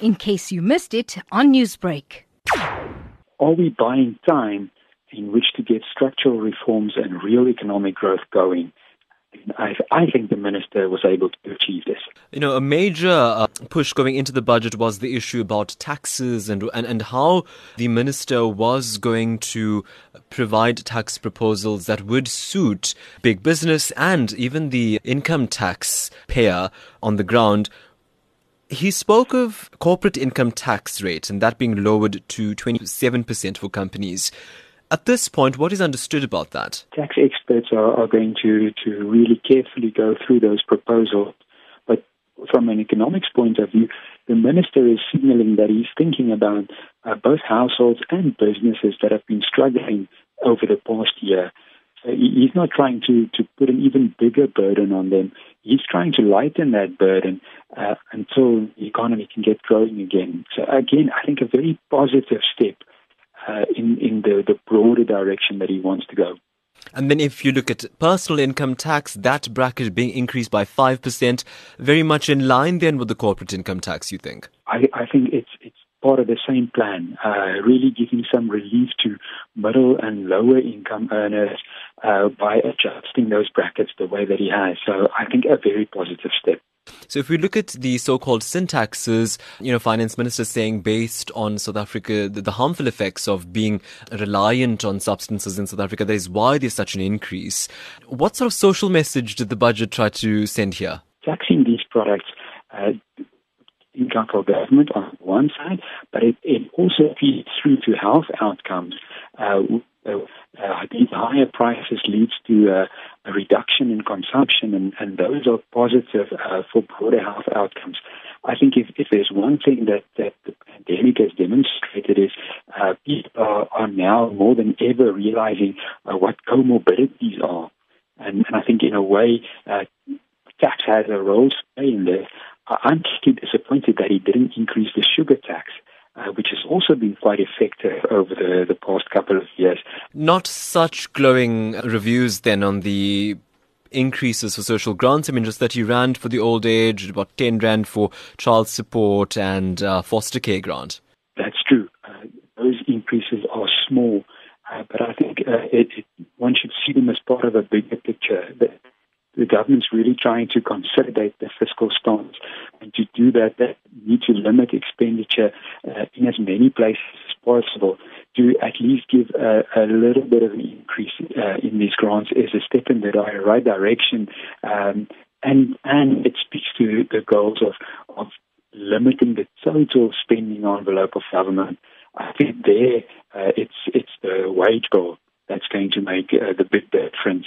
in case you missed it on Newsbreak. Are we buying time in which to get structural reforms and real economic growth going? I, I, think the minister was able to achieve this. You know, a major uh, push going into the budget was the issue about taxes and, and, and how the minister was going to provide tax proposals that would suit big business and even the income tax payer on the ground. He spoke of corporate income tax rate and that being lowered to 27% for companies. At this point, what is understood about that? Tax experts are, are going to, to really carefully go through those proposals. But from an economics point of view, the minister is signaling that he's thinking about uh, both households and businesses that have been struggling over the past year. So he's not trying to, to put an even bigger burden on them. He's trying to lighten that burden uh, until the economy can get growing again. So again, I think a very positive step uh, in in the, the broader direction that he wants to go. And then if you look at personal income tax, that bracket being increased by 5%, very much in line then with the corporate income tax, you think? I, I think it's it's part of the same plan, uh, really giving some relief to middle and lower income earners uh, by adjusting those brackets the way that he has. So I think a very positive step. So if we look at the so-called sin taxes, you know, finance minister saying based on South Africa, the, the, harmful effects of being reliant on substances in South Africa, that is why there's such an increase. What sort of social message did the budget try to send here? Taxing these products uh, income for government on one side, but it, it also feeds through to health outcomes. Uh, uh, these higher prices leads to uh, a reduction in consumption, and, and those are positive uh, for broader health outcomes. I think if, if there's one thing that, that the pandemic has demonstrated is uh, people are, are, now more than ever realizing uh, what comorbidities are. And, and, I think in a way, uh, tax has a role to play in this. I'm particularly disappointed that he didn't increase the sugar tax. Uh, which has also been quite effective over the, the past couple of years. Not such glowing reviews then on the increases for social grants. I mean, just 30 Rand for the old age, about 10 Rand for child support and uh, foster care grant. That's true. Uh, those increases are small, uh, but I think uh, it, it, one should see them as part of a bigger picture. Government's really trying to consolidate the fiscal stance and to do that, they need to limit expenditure uh, in as many places as possible. To at least give a, a little bit of an increase uh, in these grants is a step in the right direction, um, and and it speaks to the goals of of limiting the total spending envelope of government. I think there uh, it's it's the wage goal that's going to make uh, the big difference.